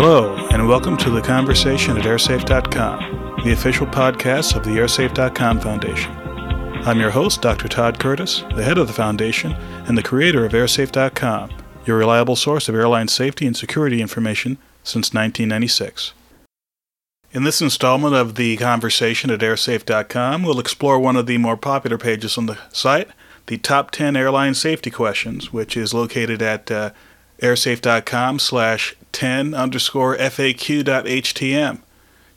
Hello, and welcome to the conversation at airsafe.com, the official podcast of the airsafe.com Foundation. I'm your host, Dr. Todd Curtis, the head of the foundation and the creator of airsafe.com, your reliable source of airline safety and security information since 1996. In this installment of the conversation at airsafe.com, we'll explore one of the more popular pages on the site, the top 10 airline safety questions, which is located at uh, airsafe.com slash 10 underscore FAQ.htm.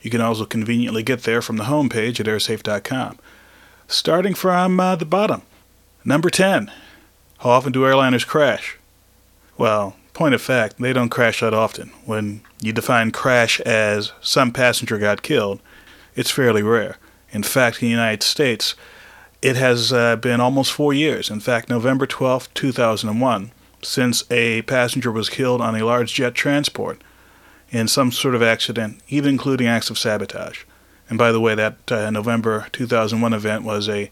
You can also conveniently get there from the homepage at airsafe.com. Starting from uh, the bottom. Number 10. How often do airliners crash? Well, point of fact, they don't crash that often. When you define crash as some passenger got killed, it's fairly rare. In fact, in the United States, it has uh, been almost four years. In fact, November 12, 2001, since a passenger was killed on a large jet transport in some sort of accident, even including acts of sabotage. And by the way, that uh, November 2001 event was a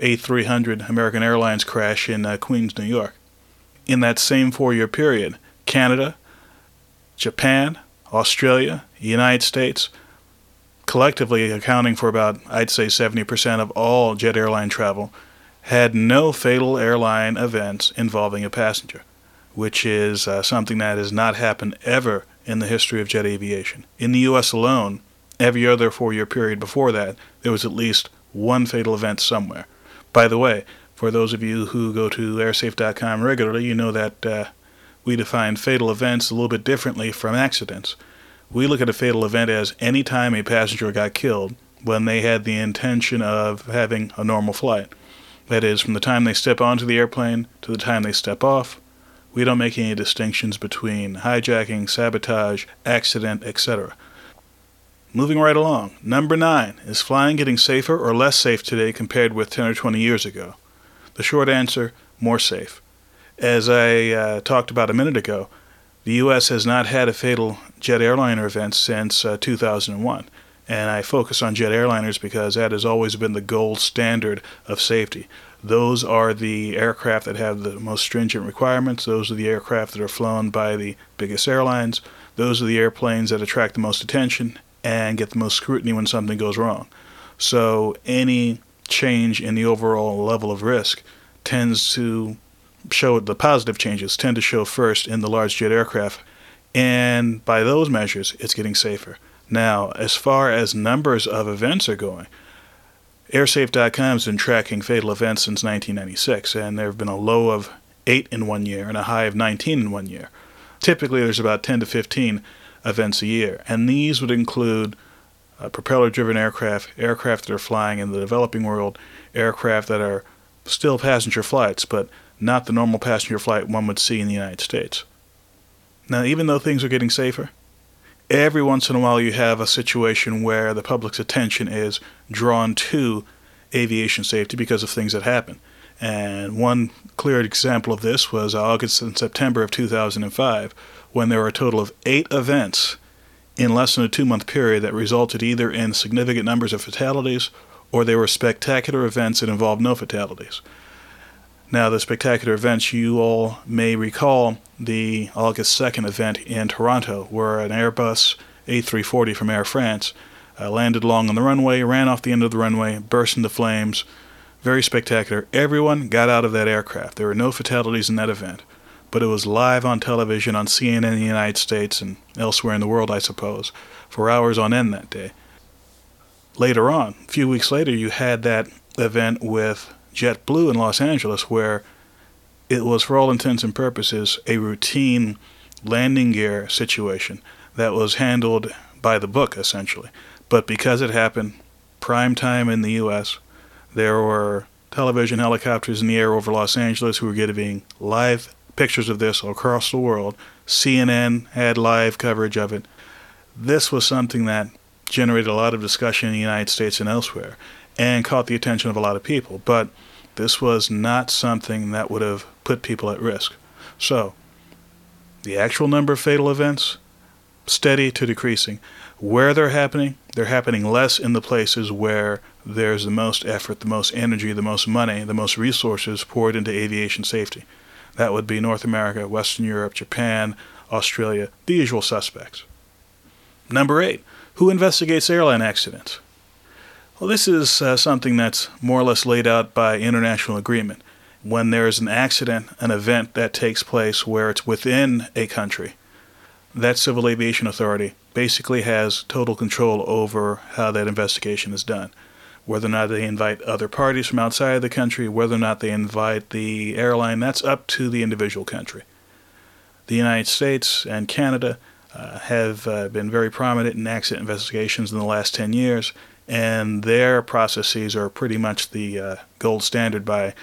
A300 American Airlines crash in uh, Queens, New York in that same four year period Canada, Japan, Australia, United States, collectively accounting for about, I'd say, 70% of all jet airline travel, had no fatal airline events involving a passenger, which is uh, something that has not happened ever in the history of jet aviation. In the U.S. alone, every other four year period before that, there was at least one fatal event somewhere. By the way, for those of you who go to airsafe.com regularly, you know that uh, we define fatal events a little bit differently from accidents. We look at a fatal event as any time a passenger got killed when they had the intention of having a normal flight. That is, from the time they step onto the airplane to the time they step off. We don't make any distinctions between hijacking, sabotage, accident, etc. Moving right along, number nine is flying getting safer or less safe today compared with 10 or 20 years ago? The short answer more safe. As I uh, talked about a minute ago, the U.S. has not had a fatal jet airliner event since uh, 2001. And I focus on jet airliners because that has always been the gold standard of safety. Those are the aircraft that have the most stringent requirements. Those are the aircraft that are flown by the biggest airlines. Those are the airplanes that attract the most attention and get the most scrutiny when something goes wrong. So any change in the overall level of risk tends to show the positive changes tend to show first in the large jet aircraft and by those measures it's getting safer now as far as numbers of events are going airsafe.com has been tracking fatal events since 1996 and there have been a low of 8 in one year and a high of 19 in one year typically there's about 10 to 15 events a year and these would include uh, propeller driven aircraft, aircraft that are flying in the developing world, aircraft that are still passenger flights, but not the normal passenger flight one would see in the United States. Now, even though things are getting safer, every once in a while you have a situation where the public's attention is drawn to aviation safety because of things that happen. And one clear example of this was August and September of 2005, when there were a total of eight events in less than a two month period that resulted either in significant numbers of fatalities or they were spectacular events that involved no fatalities. Now, the spectacular events, you all may recall the August 2nd event in Toronto, where an Airbus A340 from Air France uh, landed long on the runway, ran off the end of the runway, burst into flames. Very spectacular. Everyone got out of that aircraft. There were no fatalities in that event but it was live on television on CNN in the United States and elsewhere in the world, I suppose, for hours on end that day. Later on, a few weeks later, you had that event with JetBlue in Los Angeles where it was, for all intents and purposes, a routine landing gear situation that was handled by the book, essentially. But because it happened prime time in the U.S., there were television helicopters in the air over Los Angeles who were giving live pictures of this across the world. CNN had live coverage of it. This was something that generated a lot of discussion in the United States and elsewhere and caught the attention of a lot of people. But this was not something that would have put people at risk. So, the actual number of fatal events, steady to decreasing. Where they're happening, they're happening less in the places where there's the most effort, the most energy, the most money, the most resources poured into aviation safety. That would be North America, Western Europe, Japan, Australia, the usual suspects. Number eight, who investigates airline accidents? Well, this is uh, something that's more or less laid out by international agreement. When there's an accident, an event that takes place where it's within a country, that Civil Aviation Authority basically has total control over how that investigation is done. Whether or not they invite other parties from outside of the country, whether or not they invite the airline, that's up to the individual country. The United States and Canada uh, have uh, been very prominent in accident investigations in the last 10 years, and their processes are pretty much the uh, gold standard by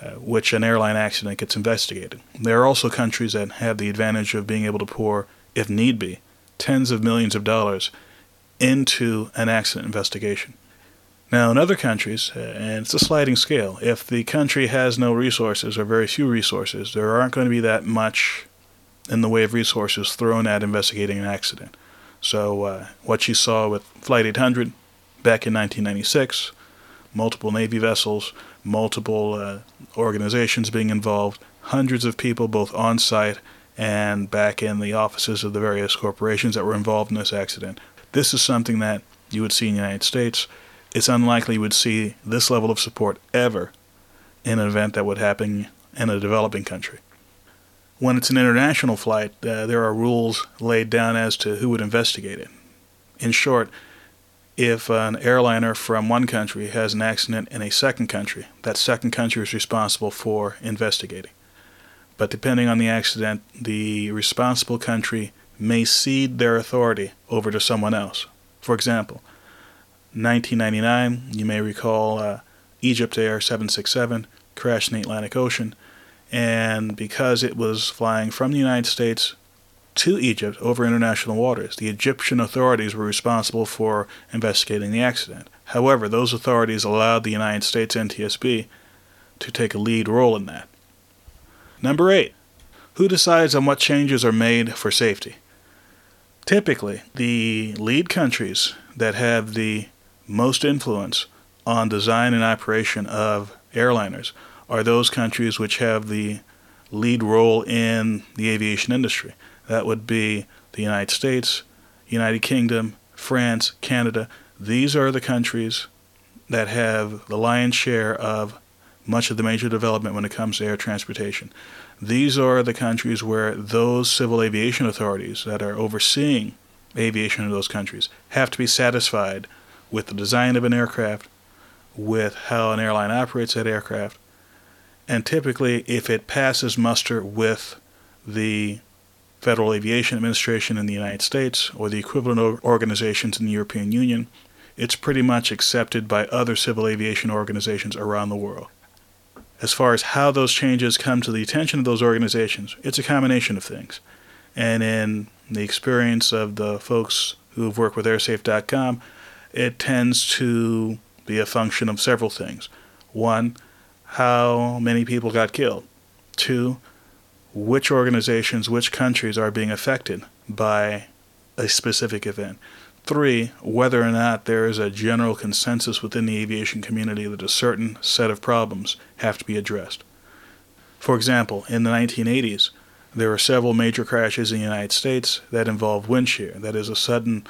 uh, which an airline accident gets investigated. There are also countries that have the advantage of being able to pour, if need be, tens of millions of dollars into an accident investigation. Now, in other countries, uh, and it's a sliding scale, if the country has no resources or very few resources, there aren't going to be that much in the way of resources thrown at investigating an accident. So, uh, what you saw with Flight 800 back in 1996, multiple Navy vessels, multiple uh, organizations being involved, hundreds of people both on site and back in the offices of the various corporations that were involved in this accident. This is something that you would see in the United States. It's unlikely you would see this level of support ever in an event that would happen in a developing country. When it's an international flight, uh, there are rules laid down as to who would investigate it. In short, if an airliner from one country has an accident in a second country, that second country is responsible for investigating. But depending on the accident, the responsible country may cede their authority over to someone else. For example, 1999, you may recall uh, Egypt Air 767 crashed in the Atlantic Ocean, and because it was flying from the United States to Egypt over international waters. The Egyptian authorities were responsible for investigating the accident. However, those authorities allowed the United States NTSB to take a lead role in that. Number 8. Who decides on what changes are made for safety? Typically, the lead countries that have the most influence on design and operation of airliners are those countries which have the lead role in the aviation industry. That would be the United States, United Kingdom, France, Canada. These are the countries that have the lion's share of much of the major development when it comes to air transportation. These are the countries where those civil aviation authorities that are overseeing aviation in those countries have to be satisfied with the design of an aircraft, with how an airline operates that aircraft, and typically, if it passes muster with the Federal Aviation Administration in the United States or the equivalent organizations in the European Union, it's pretty much accepted by other civil aviation organizations around the world. As far as how those changes come to the attention of those organizations, it's a combination of things. And in the experience of the folks who've worked with airsafe.com, it tends to be a function of several things. One, how many people got killed. Two, which organizations, which countries are being affected by a specific event. Three, whether or not there is a general consensus within the aviation community that a certain set of problems have to be addressed. For example, in the 1980s, there were several major crashes in the United States that involved wind shear, that is, a sudden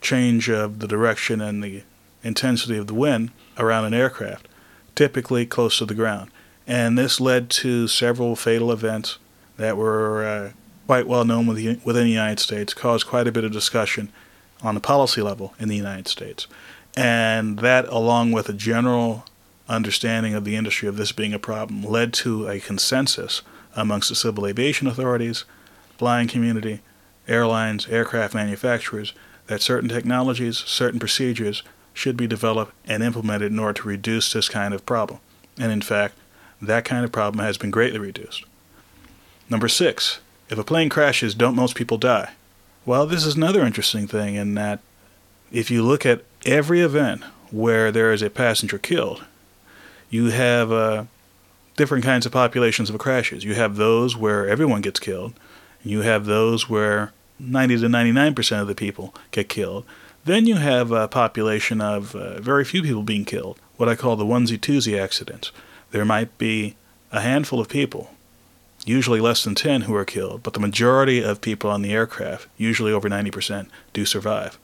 change of the direction and the intensity of the wind around an aircraft, typically close to the ground. And this led to several fatal events that were uh, quite well known within the United States, caused quite a bit of discussion on the policy level in the United States. And that, along with a general understanding of the industry of this being a problem, led to a consensus amongst the civil aviation authorities, flying community, airlines, aircraft manufacturers that certain technologies, certain procedures should be developed and implemented in order to reduce this kind of problem. And in fact, that kind of problem has been greatly reduced. Number six, if a plane crashes, don't most people die? Well, this is another interesting thing in that if you look at every event where there is a passenger killed, you have uh, different kinds of populations of crashes. You have those where everyone gets killed, and you have those where 90 to 99% of the people get killed. Then you have a population of uh, very few people being killed, what I call the onesie twosie accidents. There might be a handful of people usually less than 10 who are killed, but the majority of people on the aircraft, usually over 90%, do survive.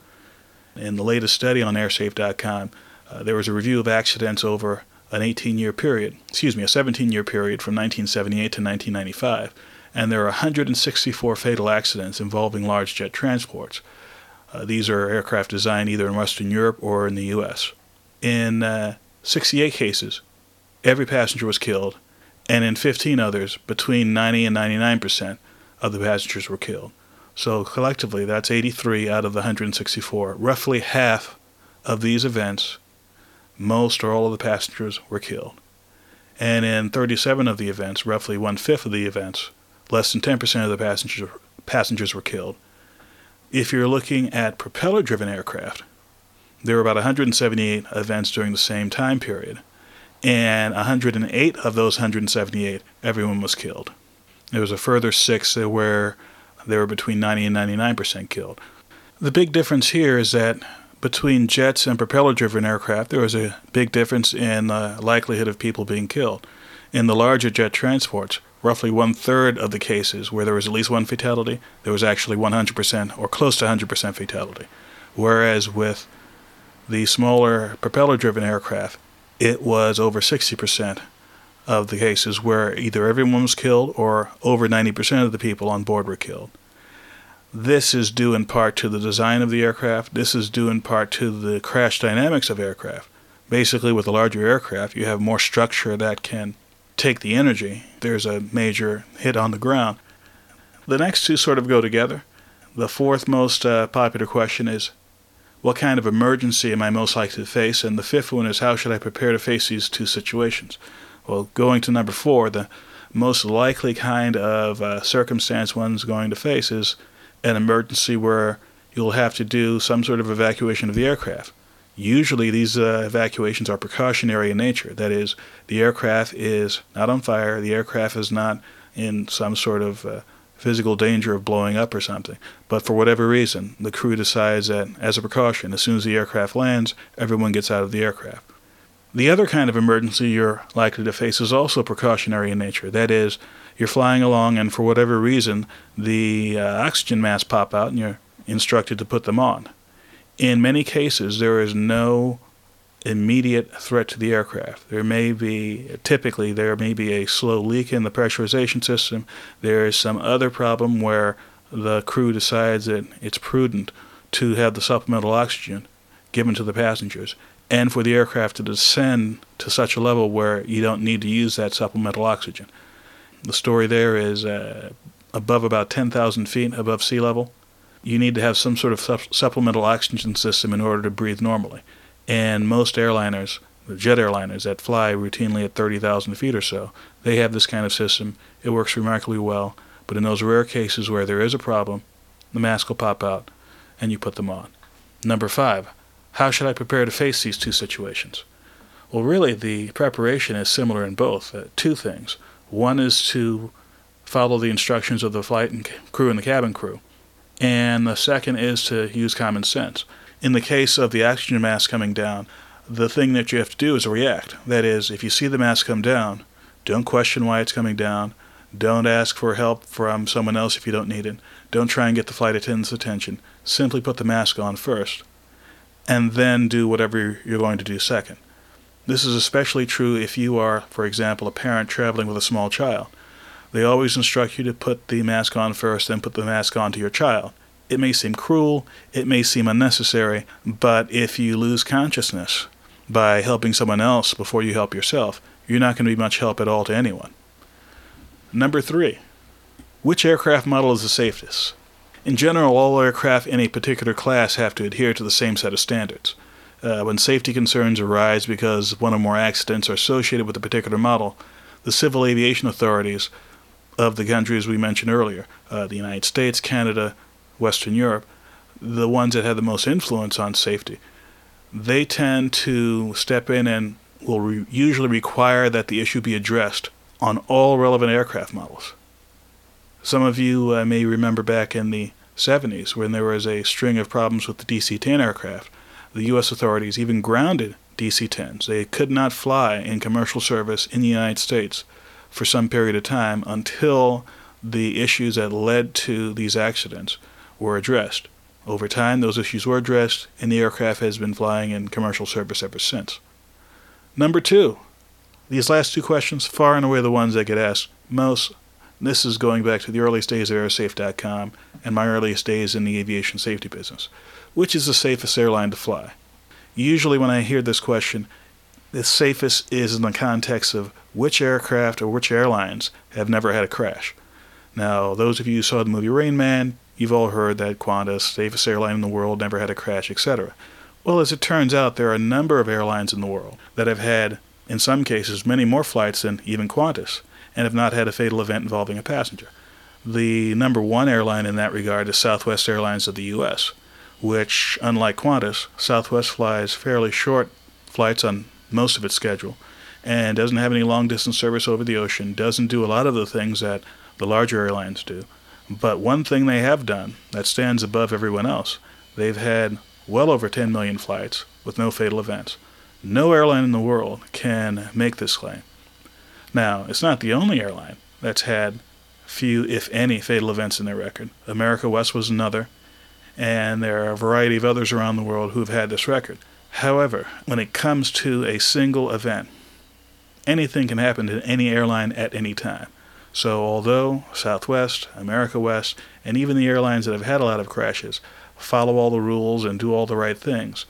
In the latest study on airsafe.com, uh, there was a review of accidents over an 18 year period, excuse me, a 17 year period from 1978 to 1995, and there are 164 fatal accidents involving large jet transports. Uh, these are aircraft designed either in Western Europe or in the U.S. In uh, 68 cases, every passenger was killed, and in 15 others, between 90 and 99 percent of the passengers were killed. So collectively, that's 83 out of the 164. Roughly half of these events, most or all of the passengers were killed. And in 37 of the events, roughly one fifth of the events, less than 10% of the passengers, passengers were killed. If you're looking at propeller driven aircraft, there were about 178 events during the same time period and 108 of those 178, everyone was killed. There was a further six where they were between 90 and 99 percent killed. The big difference here is that between jets and propeller-driven aircraft, there was a big difference in the likelihood of people being killed. In the larger jet transports, roughly one third of the cases where there was at least one fatality, there was actually 100% or close to 100% fatality. Whereas with the smaller propeller driven aircraft, it was over 60% of the cases where either everyone was killed or over 90% of the people on board were killed. This is due in part to the design of the aircraft. This is due in part to the crash dynamics of aircraft. Basically, with a larger aircraft, you have more structure that can take the energy. There's a major hit on the ground. The next two sort of go together. The fourth most uh, popular question is what kind of emergency am I most likely to face? And the fifth one is how should I prepare to face these two situations? Well, going to number four, the most likely kind of uh, circumstance one's going to face is an emergency where you'll have to do some sort of evacuation of the aircraft. Usually, these uh, evacuations are precautionary in nature. That is, the aircraft is not on fire, the aircraft is not in some sort of uh, physical danger of blowing up or something. But for whatever reason, the crew decides that, as a precaution, as soon as the aircraft lands, everyone gets out of the aircraft. The other kind of emergency you're likely to face is also precautionary in nature. That is, you're flying along and for whatever reason, the uh, oxygen masks pop out and you're instructed to put them on. In many cases, there is no immediate threat to the aircraft. There may be, typically, there may be a slow leak in the pressurization system. There is some other problem where the crew decides that it's prudent to have the supplemental oxygen given to the passengers and for the aircraft to descend to such a level where you don't need to use that supplemental oxygen. The story there is uh, above about 10,000 feet above sea level. You need to have some sort of su- supplemental oxygen system in order to breathe normally. And most airliners, the jet airliners that fly routinely at 30,000 feet or so, they have this kind of system. It works remarkably well. But in those rare cases where there is a problem, the mask will pop out and you put them on. Number five, how should I prepare to face these two situations? Well, really, the preparation is similar in both. Uh, two things. One is to follow the instructions of the flight and crew and the cabin crew, and the second is to use common sense. In the case of the oxygen mask coming down, the thing that you have to do is react. That is, if you see the mask come down, don't question why it's coming down. Don't ask for help from someone else if you don't need it. Don't try and get the flight attendant's attention. Simply put the mask on first, and then do whatever you're going to do second. This is especially true if you are, for example, a parent traveling with a small child. They always instruct you to put the mask on first, then put the mask on to your child. It may seem cruel, it may seem unnecessary, but if you lose consciousness by helping someone else before you help yourself, you're not going to be much help at all to anyone. Number three, which aircraft model is the safest? In general, all aircraft in a particular class have to adhere to the same set of standards. Uh, when safety concerns arise because one or more accidents are associated with a particular model, the civil aviation authorities of the countries we mentioned earlier, uh, the United States, Canada, Western Europe, the ones that have the most influence on safety, they tend to step in and will re- usually require that the issue be addressed on all relevant aircraft models. Some of you uh, may remember back in the 70s when there was a string of problems with the DC 10 aircraft. The U.S. authorities even grounded DC 10s. They could not fly in commercial service in the United States for some period of time until the issues that led to these accidents were addressed. Over time, those issues were addressed, and the aircraft has been flying in commercial service ever since. Number two, these last two questions, far and away the ones that get asked most. This is going back to the earliest days of airsafe.com and my earliest days in the aviation safety business. Which is the safest airline to fly? Usually, when I hear this question, the safest is in the context of which aircraft or which airlines have never had a crash. Now, those of you who saw the movie Rain Man, you've all heard that Qantas, safest airline in the world, never had a crash, etc. Well, as it turns out, there are a number of airlines in the world that have had, in some cases, many more flights than even Qantas, and have not had a fatal event involving a passenger. The number one airline in that regard is Southwest Airlines of the U.S., which, unlike Qantas, Southwest flies fairly short flights on most of its schedule and doesn't have any long distance service over the ocean, doesn't do a lot of the things that the larger airlines do. But one thing they have done that stands above everyone else, they've had well over 10 million flights with no fatal events. No airline in the world can make this claim. Now, it's not the only airline that's had few, if any, fatal events in their record. America West was another, and there are a variety of others around the world who have had this record. However, when it comes to a single event, anything can happen to any airline at any time. So, although Southwest, America West, and even the airlines that have had a lot of crashes follow all the rules and do all the right things,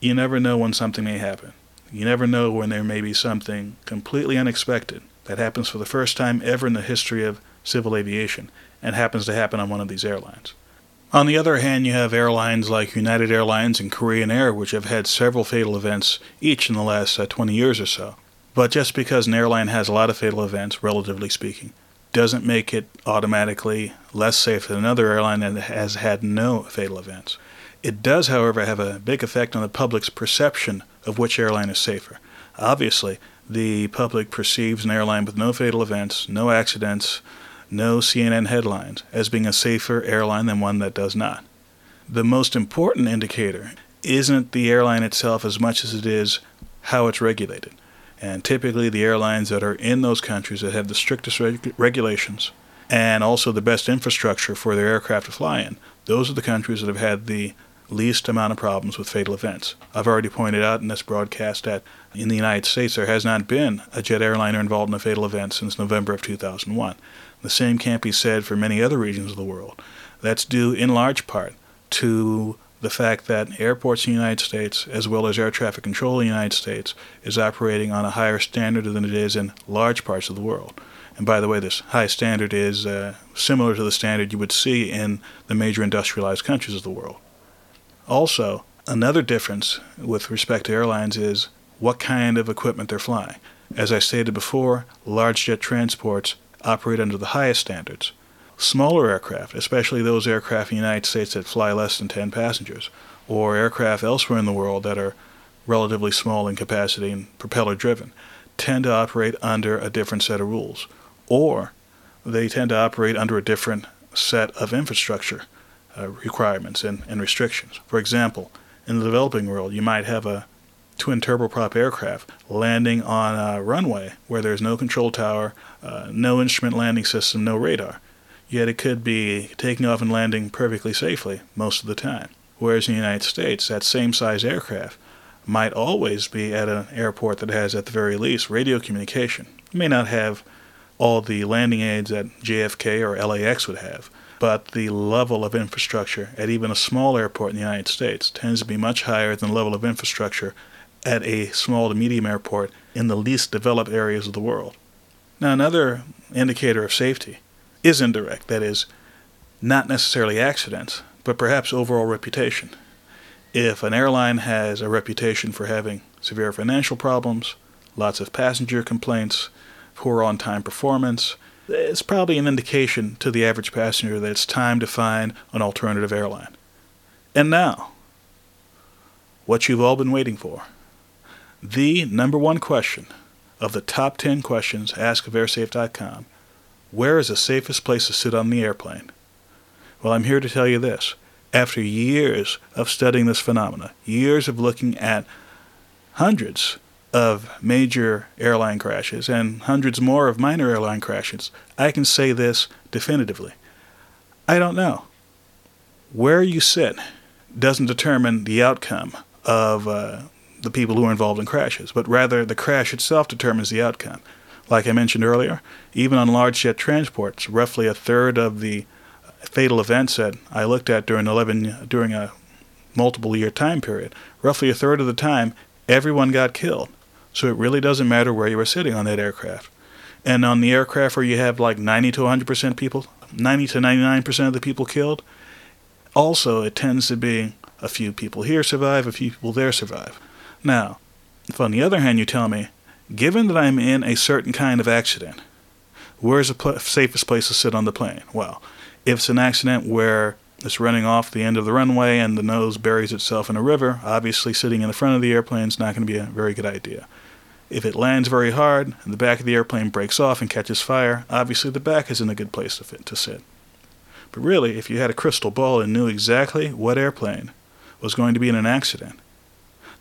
you never know when something may happen. You never know when there may be something completely unexpected that happens for the first time ever in the history of civil aviation and happens to happen on one of these airlines. On the other hand, you have airlines like United Airlines and Korean Air, which have had several fatal events each in the last uh, 20 years or so. But just because an airline has a lot of fatal events, relatively speaking, doesn't make it automatically less safe than another airline that has had no fatal events. It does, however, have a big effect on the public's perception of which airline is safer. Obviously, the public perceives an airline with no fatal events, no accidents, no CNN headlines as being a safer airline than one that does not. The most important indicator isn't the airline itself as much as it is how it's regulated. And typically, the airlines that are in those countries that have the strictest reg- regulations and also the best infrastructure for their aircraft to fly in, those are the countries that have had the least amount of problems with fatal events. I've already pointed out in this broadcast that in the United States there has not been a jet airliner involved in a fatal event since November of 2001. The same can't be said for many other regions of the world. That's due in large part to the fact that airports in the United States, as well as air traffic control in the United States, is operating on a higher standard than it is in large parts of the world. And by the way, this high standard is uh, similar to the standard you would see in the major industrialized countries of the world. Also, another difference with respect to airlines is what kind of equipment they're flying. As I stated before, large jet transports operate under the highest standards. Smaller aircraft, especially those aircraft in the United States that fly less than 10 passengers, or aircraft elsewhere in the world that are relatively small in capacity and propeller driven, tend to operate under a different set of rules. Or they tend to operate under a different set of infrastructure uh, requirements and, and restrictions. For example, in the developing world, you might have a twin turboprop aircraft landing on a runway where there's no control tower, uh, no instrument landing system, no radar. Yet it could be taking off and landing perfectly safely most of the time. Whereas in the United States, that same size aircraft might always be at an airport that has, at the very least, radio communication. It may not have all the landing aids that JFK or LAX would have, but the level of infrastructure at even a small airport in the United States tends to be much higher than the level of infrastructure at a small to medium airport in the least developed areas of the world. Now, another indicator of safety is indirect, that is, not necessarily accidents, but perhaps overall reputation. If an airline has a reputation for having severe financial problems, lots of passenger complaints, poor on time performance, it's probably an indication to the average passenger that it's time to find an alternative airline. And now, what you've all been waiting for the number one question of the top 10 questions asked of airsafe.com where is the safest place to sit on the airplane? Well, I'm here to tell you this. After years of studying this phenomena, years of looking at hundreds of major airline crashes and hundreds more of minor airline crashes, I can say this definitively. I don't know. Where you sit doesn't determine the outcome of uh, the people who are involved in crashes, but rather the crash itself determines the outcome. Like I mentioned earlier, even on large jet transports, roughly a third of the fatal events that I looked at during 11 during a multiple year time period, roughly a third of the time, everyone got killed. So it really doesn't matter where you were sitting on that aircraft. And on the aircraft where you have like 90 to 100% people, 90 to 99% of the people killed, also it tends to be a few people here survive, a few people there survive. Now, if on the other hand you tell me, given that I'm in a certain kind of accident, where's the pl- safest place to sit on the plane? Well, if it's an accident where it's running off the end of the runway and the nose buries itself in a river, obviously sitting in the front of the airplane is not going to be a very good idea. If it lands very hard and the back of the airplane breaks off and catches fire, obviously the back isn't a good place to, fit, to sit. But really, if you had a crystal ball and knew exactly what airplane was going to be in an accident,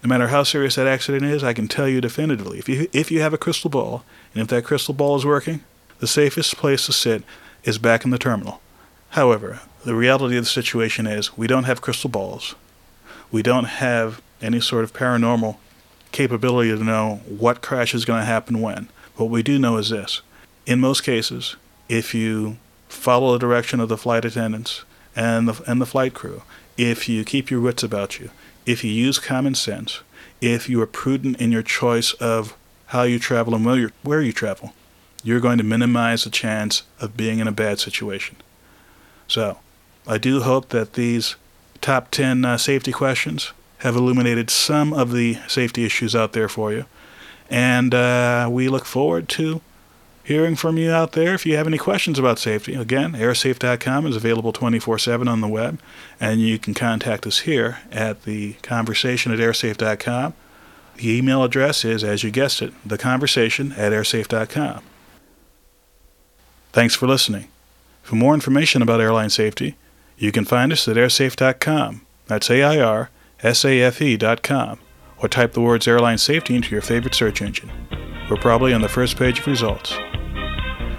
no matter how serious that accident is, I can tell you definitively. If you, if you have a crystal ball, and if that crystal ball is working, the safest place to sit is back in the terminal. However, the reality of the situation is we don't have crystal balls. We don't have any sort of paranormal capability to know what crash is going to happen when. What we do know is this. In most cases, if you follow the direction of the flight attendants and the, and the flight crew, if you keep your wits about you, if you use common sense, if you are prudent in your choice of how you travel and where, where you travel, you're going to minimize the chance of being in a bad situation. So, I do hope that these top 10 uh, safety questions have illuminated some of the safety issues out there for you. And uh, we look forward to hearing from you out there if you have any questions about safety. Again, airsafe.com is available 24 7 on the web, and you can contact us here at the conversation at airsafe.com. The email address is, as you guessed it, the conversation at airsafe.com. Thanks for listening. For more information about airline safety, you can find us at airsafe.com. That's A I R S A F E.com. or type the words airline safety into your favorite search engine. We're probably on the first page of results.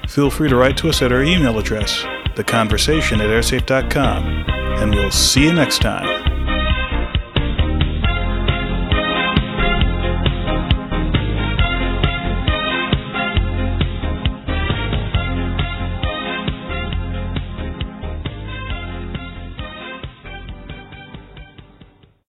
Feel free to write to us at our email address, theconversation at airsafe.com, and we'll see you next time.